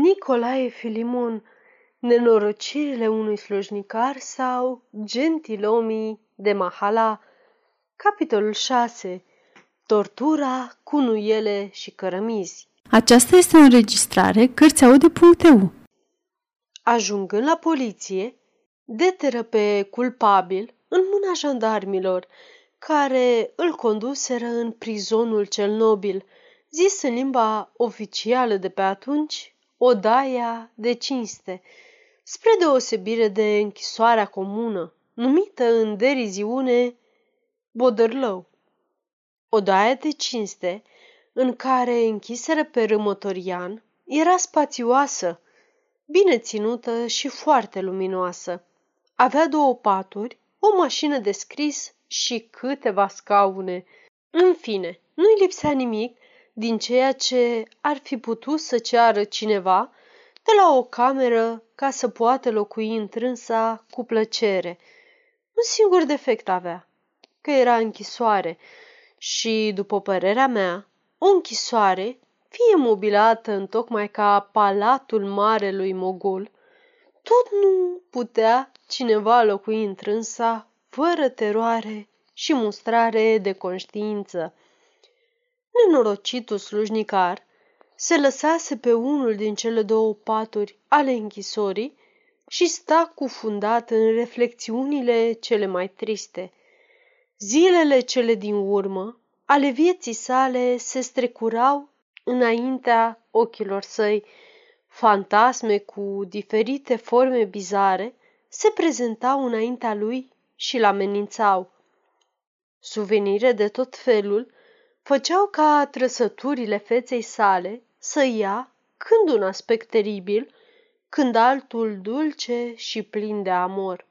Nicolae Filimon, nenorocirile unui slujnicar sau gentilomii de Mahala. Capitolul 6. Tortura cu nuiele și cărămizi. Aceasta este o înregistrare Cărțiaude.eu. Ajungând la poliție, deteră pe culpabil în mâna jandarmilor, care îl conduseră în prizonul cel nobil, zis în limba oficială de pe atunci, odaia de cinste, spre deosebire de închisoarea comună, numită în deriziune Bodărlău. Odaia de cinste, în care închiseră pe Râmătorian, era spațioasă, bine ținută și foarte luminoasă. Avea două paturi, o mașină de scris și câteva scaune. În fine, nu-i lipsea nimic din ceea ce ar fi putut să ceară cineva de la o cameră ca să poată locui întrânsa cu plăcere. Un singur defect avea, că era închisoare și, după părerea mea, o închisoare, fie mobilată în tocmai ca palatul marelui mogul, tot nu putea cineva locui întrânsa fără teroare și mustrare de conștiință. Nenorocitul slujnicar se lăsase pe unul din cele două paturi ale închisorii și sta cufundat în reflexiunile cele mai triste. Zilele cele din urmă ale vieții sale se strecurau înaintea ochilor săi. Fantasme cu diferite forme bizare se prezentau înaintea lui și-l amenințau. Suvenire de tot felul făceau ca trăsăturile feței sale să ia când un aspect teribil, când altul dulce și plin de amor.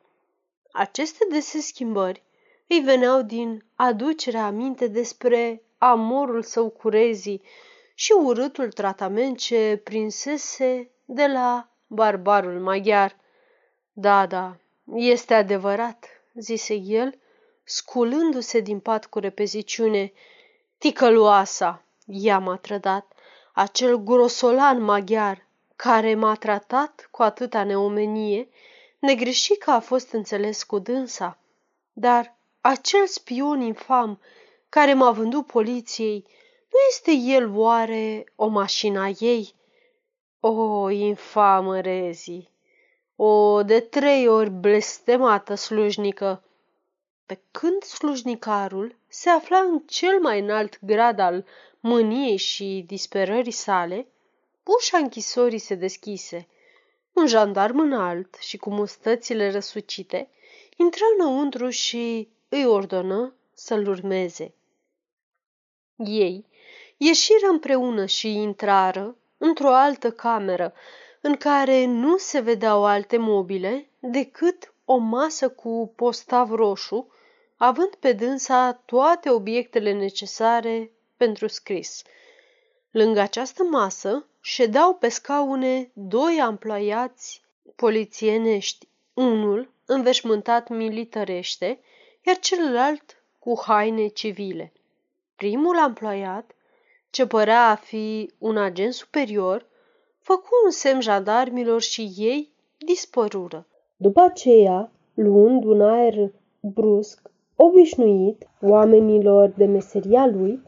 Aceste dese schimbări îi veneau din aducerea aminte despre amorul său cu rezii și urâtul tratament ce prinsese de la barbarul maghiar. Da, da, este adevărat, zise el, sculându-se din pat cu repeziciune. Ticăloasa, ea m-a trădat, acel grosolan maghiar care m-a tratat cu atâta neomenie, negreșit că a fost înțeles cu dânsa. Dar acel spion infam care m-a vândut poliției, nu este el oare o mașina ei? O, infamă rezi! O, de trei ori blestemată slujnică! Pe când slujnicarul se afla în cel mai înalt grad al mâniei și disperării sale, ușa închisorii se deschise. Un jandarm înalt și cu mustățile răsucite intră înăuntru și îi ordonă să-l urmeze. Ei ieșiră împreună și intrară într-o altă cameră, în care nu se vedeau alte mobile decât o masă cu postav roșu, având pe dânsa toate obiectele necesare pentru scris. Lângă această masă ședeau pe scaune doi amploiați polițienești, unul înveșmântat militărește, iar celălalt cu haine civile. Primul amploiat, ce părea a fi un agent superior, făcu un semn jandarmilor și ei dispărură. După aceea, luând un aer brusc, obișnuit oamenilor de meseria lui,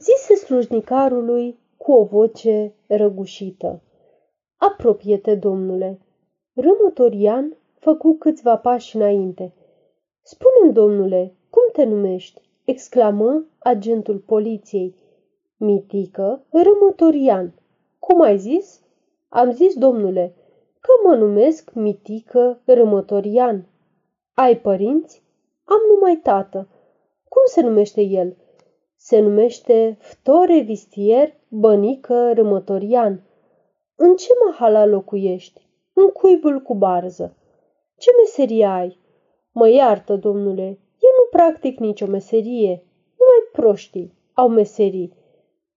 zise slujnicarului cu o voce răgușită. Apropie-te, domnule. Râmătorian făcu câțiva pași înainte. Spune-mi, domnule, cum te numești? exclamă agentul poliției. Mitică Râmătorian. Cum ai zis? Am zis, domnule, că mă numesc Mitică Râmătorian. Ai părinți? Am numai tată. Cum se numește el? Se numește Ftore Vistier Bănică Râmătorian. În ce mahala locuiești? În cuibul cu barză. Ce meserie ai? Mă iartă, domnule, eu nu practic nicio meserie. Numai proștii au meserii.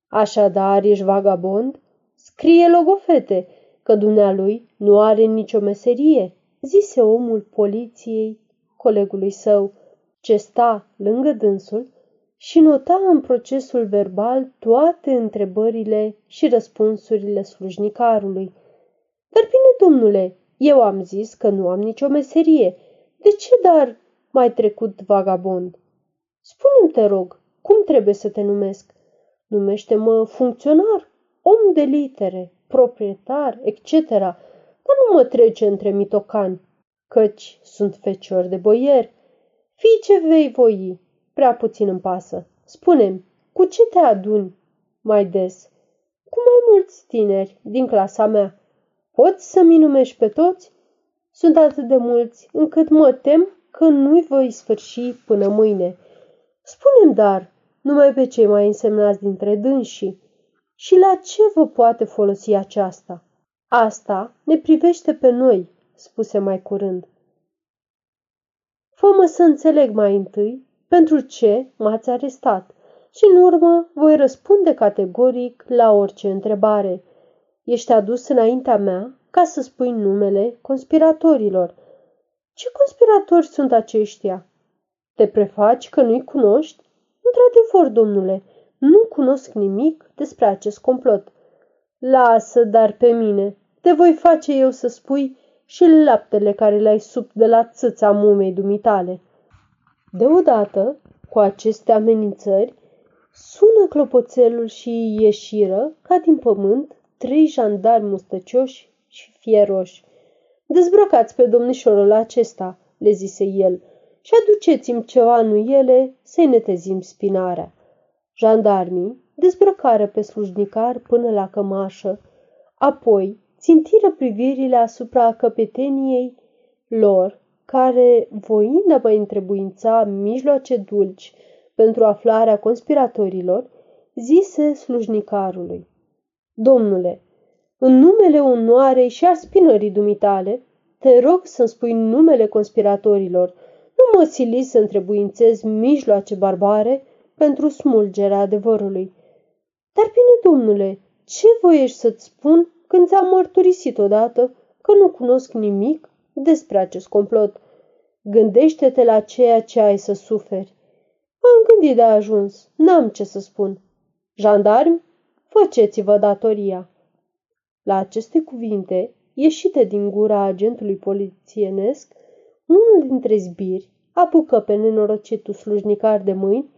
Așadar, ești vagabond? Scrie logofete că dumnealui nu are nicio meserie, zise omul poliției colegului său, ce sta lângă dânsul și nota în procesul verbal toate întrebările și răspunsurile slujnicarului. Dar bine, domnule, eu am zis că nu am nicio meserie. De ce, dar, mai trecut vagabond? Spune-mi, te rog, cum trebuie să te numesc? Numește-mă funcționar, om de litere, proprietar, etc., dar nu mă trece între mitocani, căci sunt fecior de boieri. Fii ce vei voi, prea puțin îmi pasă. Spune-mi, cu ce te aduni mai des? Cu mai mulți tineri din clasa mea. Poți să-mi numești pe toți? Sunt atât de mulți încât mă tem că nu-i voi sfârși până mâine. Spune-mi dar, numai pe cei mai însemnați dintre dânsii, și la ce vă poate folosi aceasta? Asta ne privește pe noi, spuse mai curând. Fă-mă să înțeleg mai întâi pentru ce m-ați arestat și în urmă voi răspunde categoric la orice întrebare. Ești adus înaintea mea ca să spui numele conspiratorilor. Ce conspiratori sunt aceștia? Te prefaci că nu-i cunoști? Într-adevăr, domnule, nu cunosc nimic despre acest complot. Lasă, dar pe mine, te voi face eu să spui și laptele care l-ai sub de la țâța mumei dumitale. Deodată, cu aceste amenințări, sună clopoțelul și ieșiră, ca din pământ, trei jandarmi mustăcioși și fieroși. Dezbrăcați pe domnișorul acesta, le zise el, și aduceți-mi ceva nuiele să-i netezim spinarea. Jandarmii dezbrăcară pe slujnicar până la cămașă, apoi țintiră privirile asupra căpeteniei lor, care, voind a mai întrebuința mijloace dulci pentru aflarea conspiratorilor, zise slujnicarului. Domnule, în numele onoarei și a spinării dumitale, te rog să-mi spui numele conspiratorilor, nu mă sili să întrebuințez mijloace barbare pentru smulgerea adevărului. Dar bine, domnule, ce voiești să-ți spun când ți-am mărturisit odată că nu cunosc nimic despre acest complot? Gândește-te la ceea ce ai să suferi. Am gândit de ajuns, n-am ce să spun. Jandarmi, făceți-vă datoria. La aceste cuvinte, ieșite din gura agentului polițienesc, unul dintre zbiri apucă pe nenorocitul slujnicar de mâini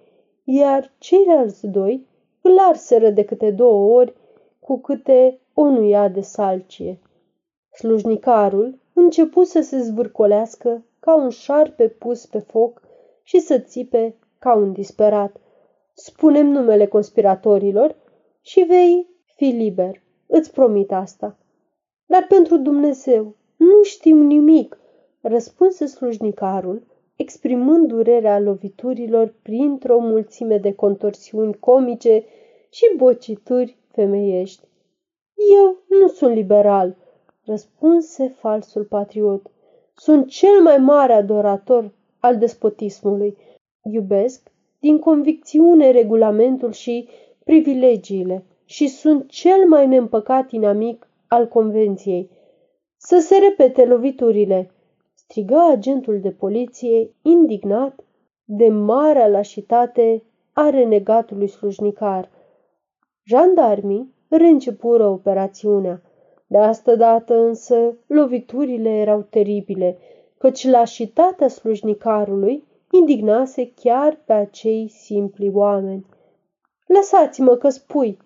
iar ceilalți doi îl arseră de câte două ori cu câte o nuia de salcie. Slujnicarul începu să se zvârcolească ca un șarpe pus pe foc și să țipe ca un disperat. Spunem numele conspiratorilor și vei fi liber. Îți promit asta. Dar pentru Dumnezeu, nu știm nimic, răspunse slujnicarul, exprimând durerea loviturilor printr-o mulțime de contorsiuni comice și bocituri femeiești. Eu nu sunt liberal, răspunse falsul patriot. Sunt cel mai mare adorator al despotismului. Iubesc din convicțiune regulamentul și privilegiile și sunt cel mai neîmpăcat inamic al convenției. Să se repete loviturile, strigă agentul de poliție, indignat de marea lașitate a renegatului slujnicar. Jandarmii reîncepură operațiunea. De asta dată însă loviturile erau teribile, căci lașitatea slujnicarului indignase chiar pe acei simpli oameni. Lăsați-mă că spui,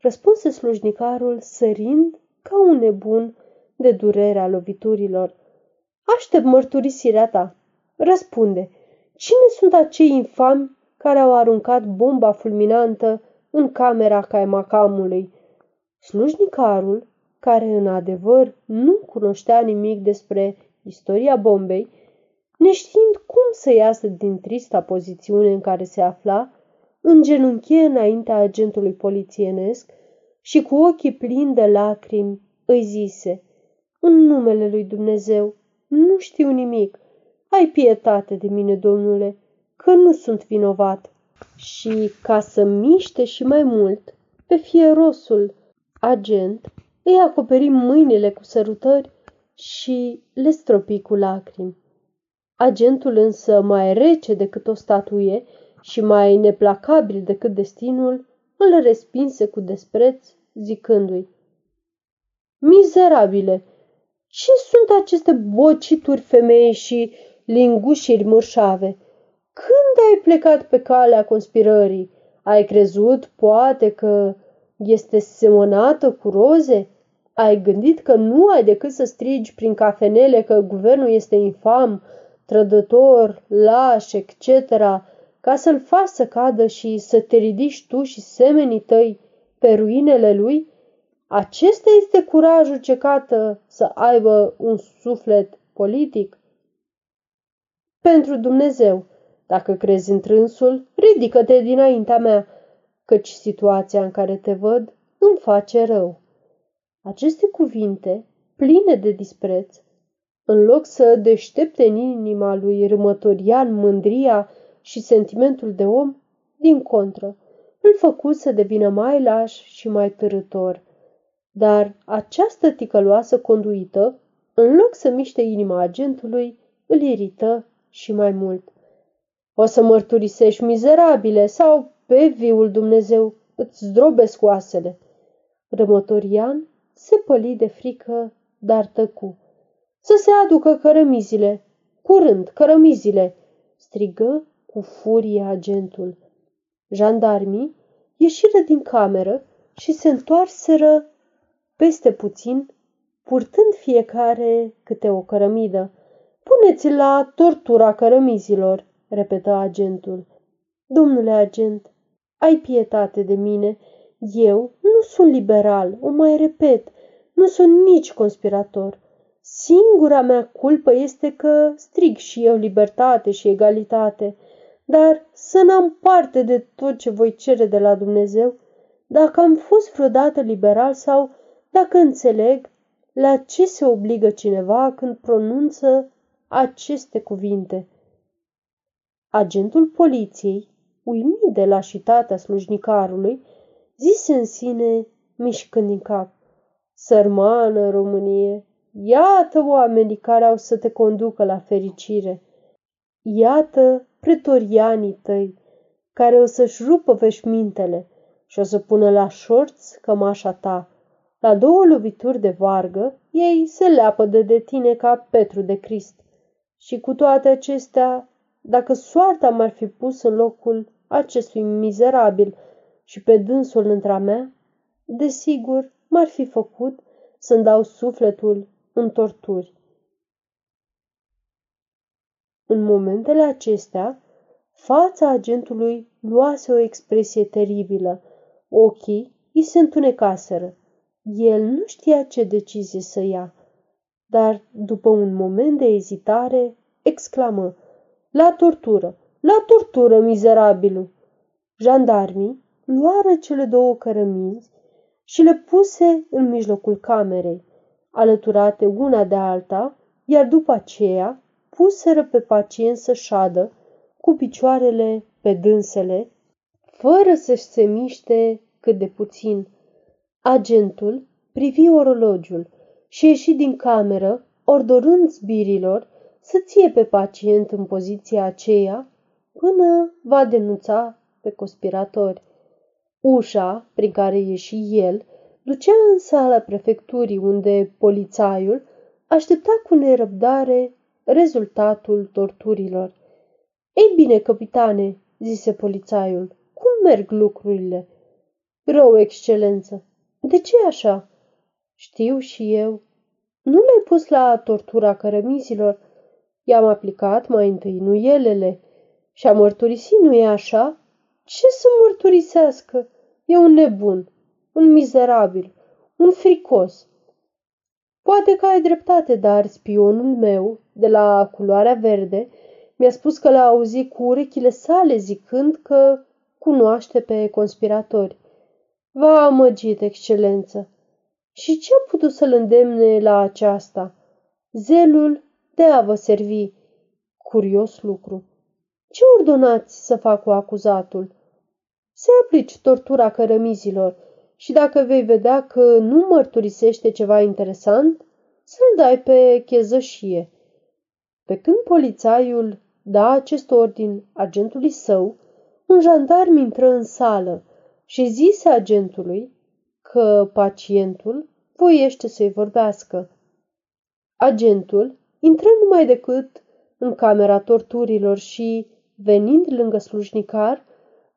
răspunse slujnicarul sărind ca un nebun de durerea loviturilor. Aștept mărturisirea ta. Răspunde, cine sunt acei infami care au aruncat bomba fulminantă în camera caimacamului? Slujnicarul, care în adevăr nu cunoștea nimic despre istoria bombei, neștiind cum să iasă din trista pozițiune în care se afla, îngenunchie înaintea agentului polițienesc și cu ochii plini de lacrimi îi zise, în numele lui Dumnezeu, nu știu nimic. Ai pietate de mine, domnule, că nu sunt vinovat. Și ca să miște și mai mult, pe fierosul agent îi acoperi mâinile cu sărutări și le stropi cu lacrimi. Agentul însă, mai rece decât o statuie și mai neplacabil decât destinul, îl respinse cu despreț, zicându-i Mizerabile, Ce sunt aceste bocituri femei și lingușiri mărșave? Când ai plecat pe calea conspirării? Ai crezut, poate, că este semănată cu roze? Ai gândit că nu ai decât să strigi prin cafenele că guvernul este infam, trădător, laș, etc., ca să-l faci să cadă și să te ridici tu și semenii tăi pe ruinele lui? Acesta este curajul ce cată să aibă un suflet politic? Pentru Dumnezeu, dacă crezi în trânsul, ridică-te dinaintea mea, căci situația în care te văd îmi face rău. Aceste cuvinte, pline de dispreț, în loc să deștepte în inima lui Râmătorian mândria și sentimentul de om, din contră, îl făcu să devină mai laș și mai târător. Dar această ticăloasă conduită, în loc să miște inima agentului, îl irită și mai mult. O să mărturisești mizerabile sau, pe viul Dumnezeu, îți zdrobesc oasele. Rămătorian se păli de frică, dar tăcu. Să se aducă cărămizile, curând, cărămizile, strigă cu furie agentul. Jandarmii ieșiră din cameră și se întoarseră peste puțin, purtând fiecare câte o cărămidă. Puneți la tortura cărămizilor, repetă agentul. Domnule agent, ai pietate de mine. Eu nu sunt liberal, o mai repet, nu sunt nici conspirator. Singura mea culpă este că strig și eu libertate și egalitate, dar să n-am parte de tot ce voi cere de la Dumnezeu, dacă am fost vreodată liberal sau dacă înțeleg la ce se obligă cineva când pronunță aceste cuvinte. Agentul poliției, uimit de lașitatea slujnicarului, zise în sine, mișcând din cap, Sărmană Românie, iată oamenii care au să te conducă la fericire. Iată pretorianii tăi, care o să-și rupă veșmintele și o să pună la șorți cămașa ta. La două lovituri de vargă, ei se leapă de, de tine ca Petru de Crist. Și cu toate acestea, dacă soarta m-ar fi pus în locul acestui mizerabil și pe dânsul între mea, desigur m-ar fi făcut să-mi dau sufletul în torturi. În momentele acestea, fața agentului luase o expresie teribilă. Ochii îi se întunecaseră. El nu știa ce decizie să ia, dar după un moment de ezitare, exclamă, La tortură! La tortură, mizerabilul! Jandarmii luară cele două cărămizi și le puse în mijlocul camerei, alăturate una de alta, iar după aceea puseră pe pacient să șadă cu picioarele pe dânsele, fără să-și se miște cât de puțin. Agentul privi orologiul și ieși din cameră, ordonând zbirilor să ție pe pacient în poziția aceea până va denunța pe conspiratori. Ușa prin care ieși el ducea în sala prefecturii unde polițaiul aștepta cu nerăbdare rezultatul torturilor. Ei bine, capitane, zise polițaiul, cum merg lucrurile? Rău, excelență. De ce așa? Știu și eu. Nu le-ai pus la tortura cărămizilor. I-am aplicat mai întâi nuielele și a mărturisit, nu e așa? Ce să mărturisească? E un nebun, un mizerabil, un fricos. Poate că ai dreptate, dar spionul meu, de la culoarea verde, mi-a spus că l-a auzit cu urechile sale zicând că cunoaște pe conspiratori. V-a amăgit, excelență. Și ce a putut să-l îndemne la aceasta? Zelul de a vă servi. Curios lucru. Ce ordonați să fac cu acuzatul? Să aplici tortura cărămizilor și dacă vei vedea că nu mărturisește ceva interesant, să-l dai pe chezășie. Pe când polițaiul da acest ordin agentului său, un jandarm intră în sală și zise agentului că pacientul voiește să-i vorbească. Agentul intră numai decât în camera torturilor și, venind lângă slujnicar,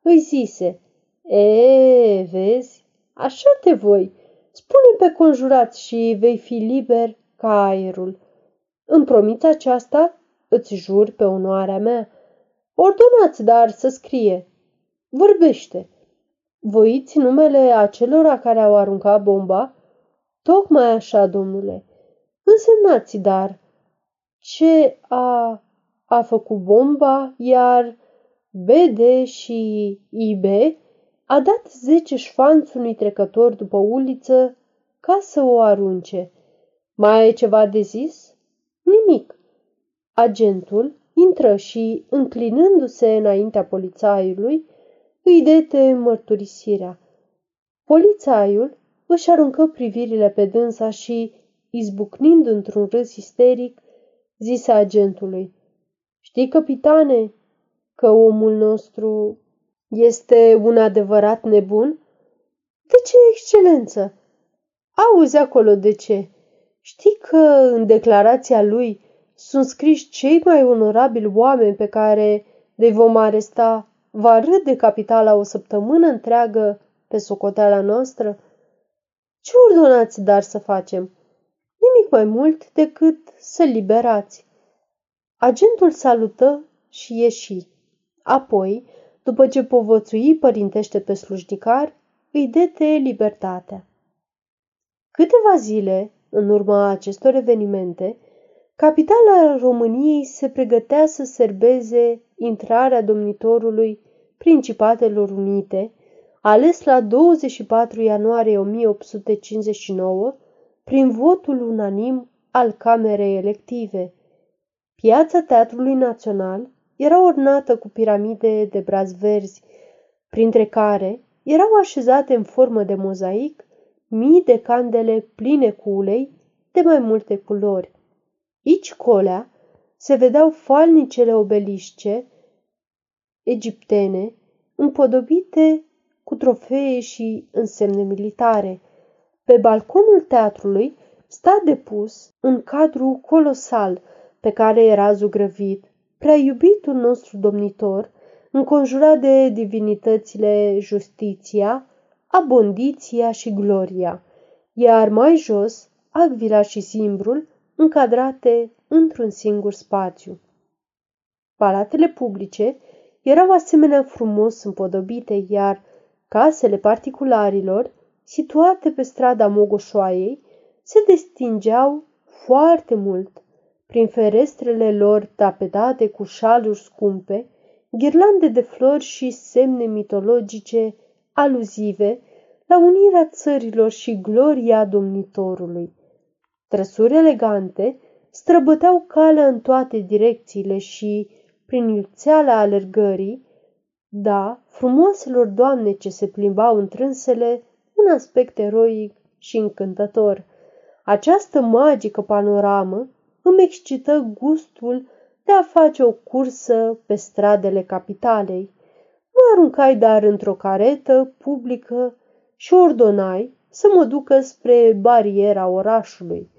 îi zise, E, vezi, așa te voi, spune pe conjurat și vei fi liber ca aerul. Îmi promiți aceasta? Îți jur pe onoarea mea. Ordonați, dar să scrie. Vorbește. Voiți numele acelora care au aruncat bomba? Tocmai așa, domnule. Însemnați, dar, ce a, a făcut bomba, iar BD și IB a dat zece șfanți unui trecător după uliță ca să o arunce. Mai e ceva de zis? Nimic. Agentul intră și, înclinându-se înaintea polițaiului, îi dete mărturisirea. Polițaiul își aruncă privirile pe dânsa și, izbucnind într-un râs isteric, zise agentului, Știi, capitane, că omul nostru este un adevărat nebun? De ce, excelență? Auzi acolo de ce. Știi că în declarația lui sunt scriși cei mai onorabili oameni pe care de vom aresta va râde capitala o săptămână întreagă pe socoteala noastră? Ce ordonați dar să facem? Nimic mai mult decât să liberați. Agentul salută și ieși. Apoi, după ce povățui părintește pe slujnicar, îi dete libertatea. Câteva zile, în urma acestor evenimente, capitala României se pregătea să serbeze intrarea domnitorului Principatelor Unite, ales la 24 ianuarie 1859 prin votul unanim al Camerei Elective. Piața Teatrului Național era ornată cu piramide de brazi verzi, printre care erau așezate în formă de mozaic mii de candele pline cu ulei de mai multe culori. Ici colea se vedeau falnicele obelișce egiptene împodobite cu trofee și însemne militare. Pe balconul teatrului sta depus un cadru colosal pe care era zugrăvit prea iubitul nostru domnitor, înconjurat de divinitățile justiția, abondiția și gloria, iar mai jos, Agvila și Simbrul, încadrate într-un singur spațiu. Palatele publice erau asemenea frumos împodobite, iar casele particularilor, situate pe strada Mogoșoaiei, se distingeau foarte mult prin ferestrele lor tapetate cu șaluri scumpe, ghirlande de flori și semne mitologice aluzive la unirea țărilor și gloria domnitorului. Trăsuri elegante străbăteau calea în toate direcțiile și, prin iuțeala alergării, da, frumoaselor doamne ce se plimbau întrânsele, un aspect eroic și încântător. Această magică panoramă îmi excită gustul de a face o cursă pe stradele capitalei. Mă aruncai dar într-o caretă publică și ordonai să mă ducă spre bariera orașului.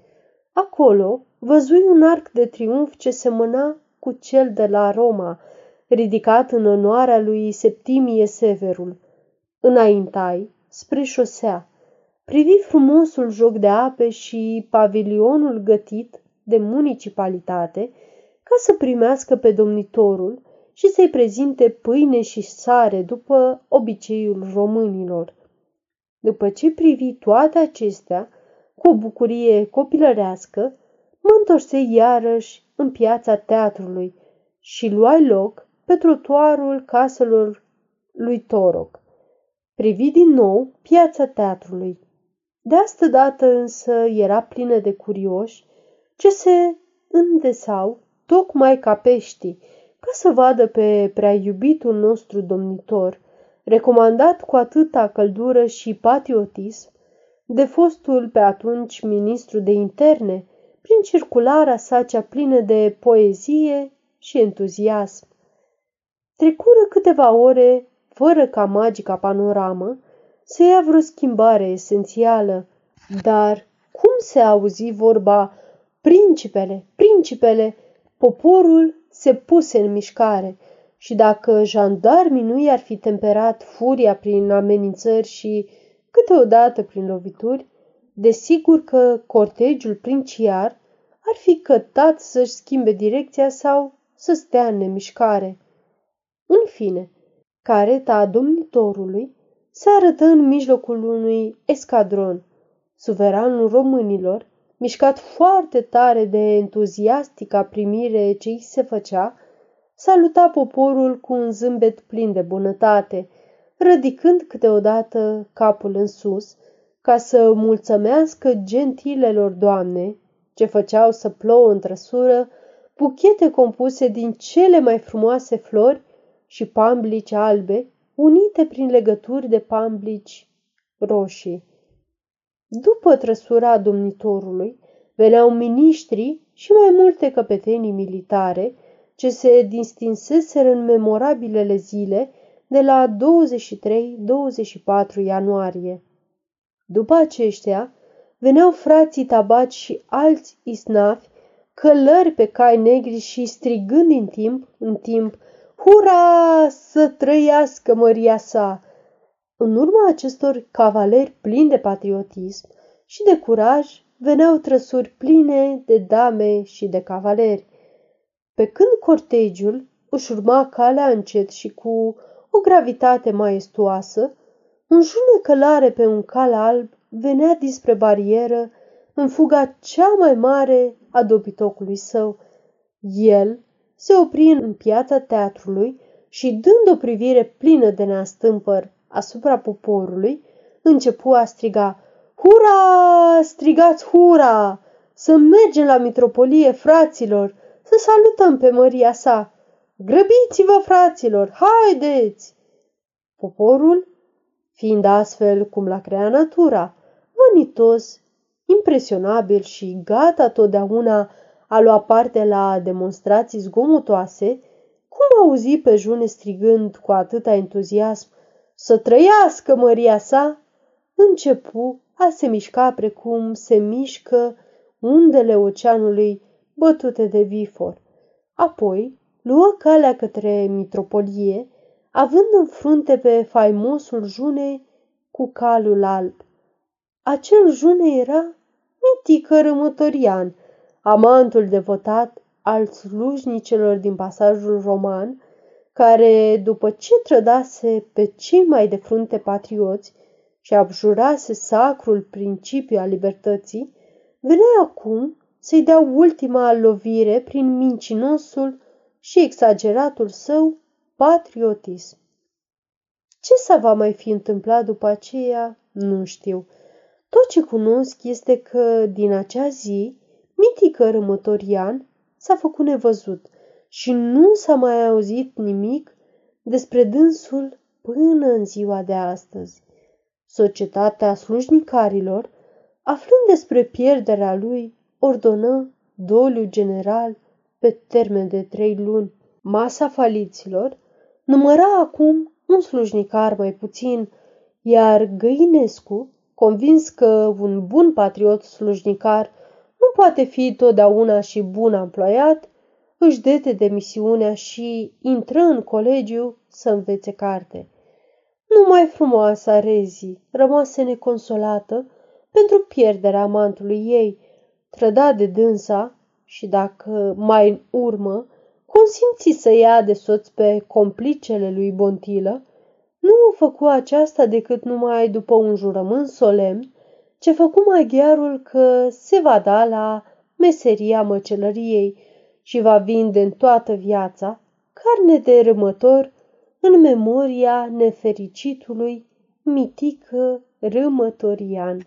Acolo văzui un arc de triumf ce semăna cu cel de la Roma, ridicat în onoarea lui Septimie Severul. Înaintai, spre șosea, privi frumosul joc de ape și pavilionul gătit de municipalitate ca să primească pe domnitorul și să-i prezinte pâine și sare după obiceiul românilor. După ce privi toate acestea, cu o bucurie copilărească, mă întorsei iarăși în piața teatrului și luai loc pe trotuarul caselor lui Toroc. Privi din nou piața teatrului. De asta dată însă era plină de curioși ce se îndesau tocmai ca peștii, ca să vadă pe prea iubitul nostru domnitor, recomandat cu atâta căldură și patriotism de fostul pe atunci ministru de interne, prin circularea sa cea plină de poezie și entuziasm. Trecură câteva ore fără ca magica panoramă să ia vreo schimbare esențială, dar cum se auzi vorba Principele, principele! Poporul se puse în mișcare și dacă jandarmii nu i-ar fi temperat furia prin amenințări și câteodată prin lovituri, desigur că cortegiul princiar ar fi cătat să-și schimbe direcția sau să stea în nemișcare. În fine, careta a domnitorului se arătă în mijlocul unui escadron. Suveranul românilor, mișcat foarte tare de entuziastica primire ce îi se făcea, saluta poporul cu un zâmbet plin de bunătate, rădicând câteodată capul în sus, ca să mulțămească gentilelor doamne, ce făceau să plouă în trăsură, buchete compuse din cele mai frumoase flori și pamblici albe, unite prin legături de pamblici roșii. După trăsura domnitorului, veneau miniștrii și mai multe căpetenii militare, ce se distinseseră în memorabilele zile de la 23-24 ianuarie. După aceștia, veneau frații tabaci și alți isnafi, călări pe cai negri și strigând în timp, în timp, Hura! Să trăiască măria sa! În urma acestor cavaleri plini de patriotism și de curaj, veneau trăsuri pline de dame și de cavaleri. Pe când cortegiul își urma calea încet și cu o gravitate maestuoasă, un junecălare pe un cal alb venea dinspre barieră în fuga cea mai mare a dobitocului său. El se opri în piața teatrului și, dând o privire plină de neastâmpăr asupra poporului, începu a striga Hura! Strigați hura! Să mergem la mitropolie, fraților, să salutăm pe măria sa! Grăbiți-vă, fraților, haideți! Poporul, fiind astfel cum l-a creat natura, vănitos, impresionabil și gata totdeauna a lua parte la demonstrații zgomotoase, cum auzi pe June strigând cu atâta entuziasm să trăiască măria sa, începu a se mișca precum se mișcă undele oceanului bătute de vifor. Apoi luă calea către mitropolie, având în frunte pe faimosul June cu calul alb. Acel June era mitică rămătorian, amantul devotat al slujnicelor din pasajul roman, care, după ce trădase pe cei mai de frunte patrioți și abjurase sacrul principiu al libertății, venea acum să-i dea ultima lovire prin mincinosul și exageratul său patriotism. Ce să va mai fi întâmplat după aceea, nu știu. Tot ce cunosc este că din acea zi Mitică Rămătorian s-a făcut nevăzut și nu s-a mai auzit nimic despre dânsul până în ziua de astăzi. Societatea slujnicarilor, aflând despre pierderea lui, ordonă doliu general pe termen de trei luni. Masa faliților număra acum un slujnicar mai puțin, iar Găinescu, convins că un bun patriot slujnicar nu poate fi totdeauna și bun amploiat, își dete demisiunea și intră în colegiu să învețe carte. Numai frumoasa Rezi rămase neconsolată pentru pierderea amantului ei, trădat de dânsa și dacă mai în urmă consimți să ia de soț pe complicele lui Bontilă, nu o făcu aceasta decât numai după un jurământ solemn ce făcu maghiarul că se va da la meseria măcelăriei și va vinde în toată viața carne de râmător în memoria nefericitului mitic râmătorian.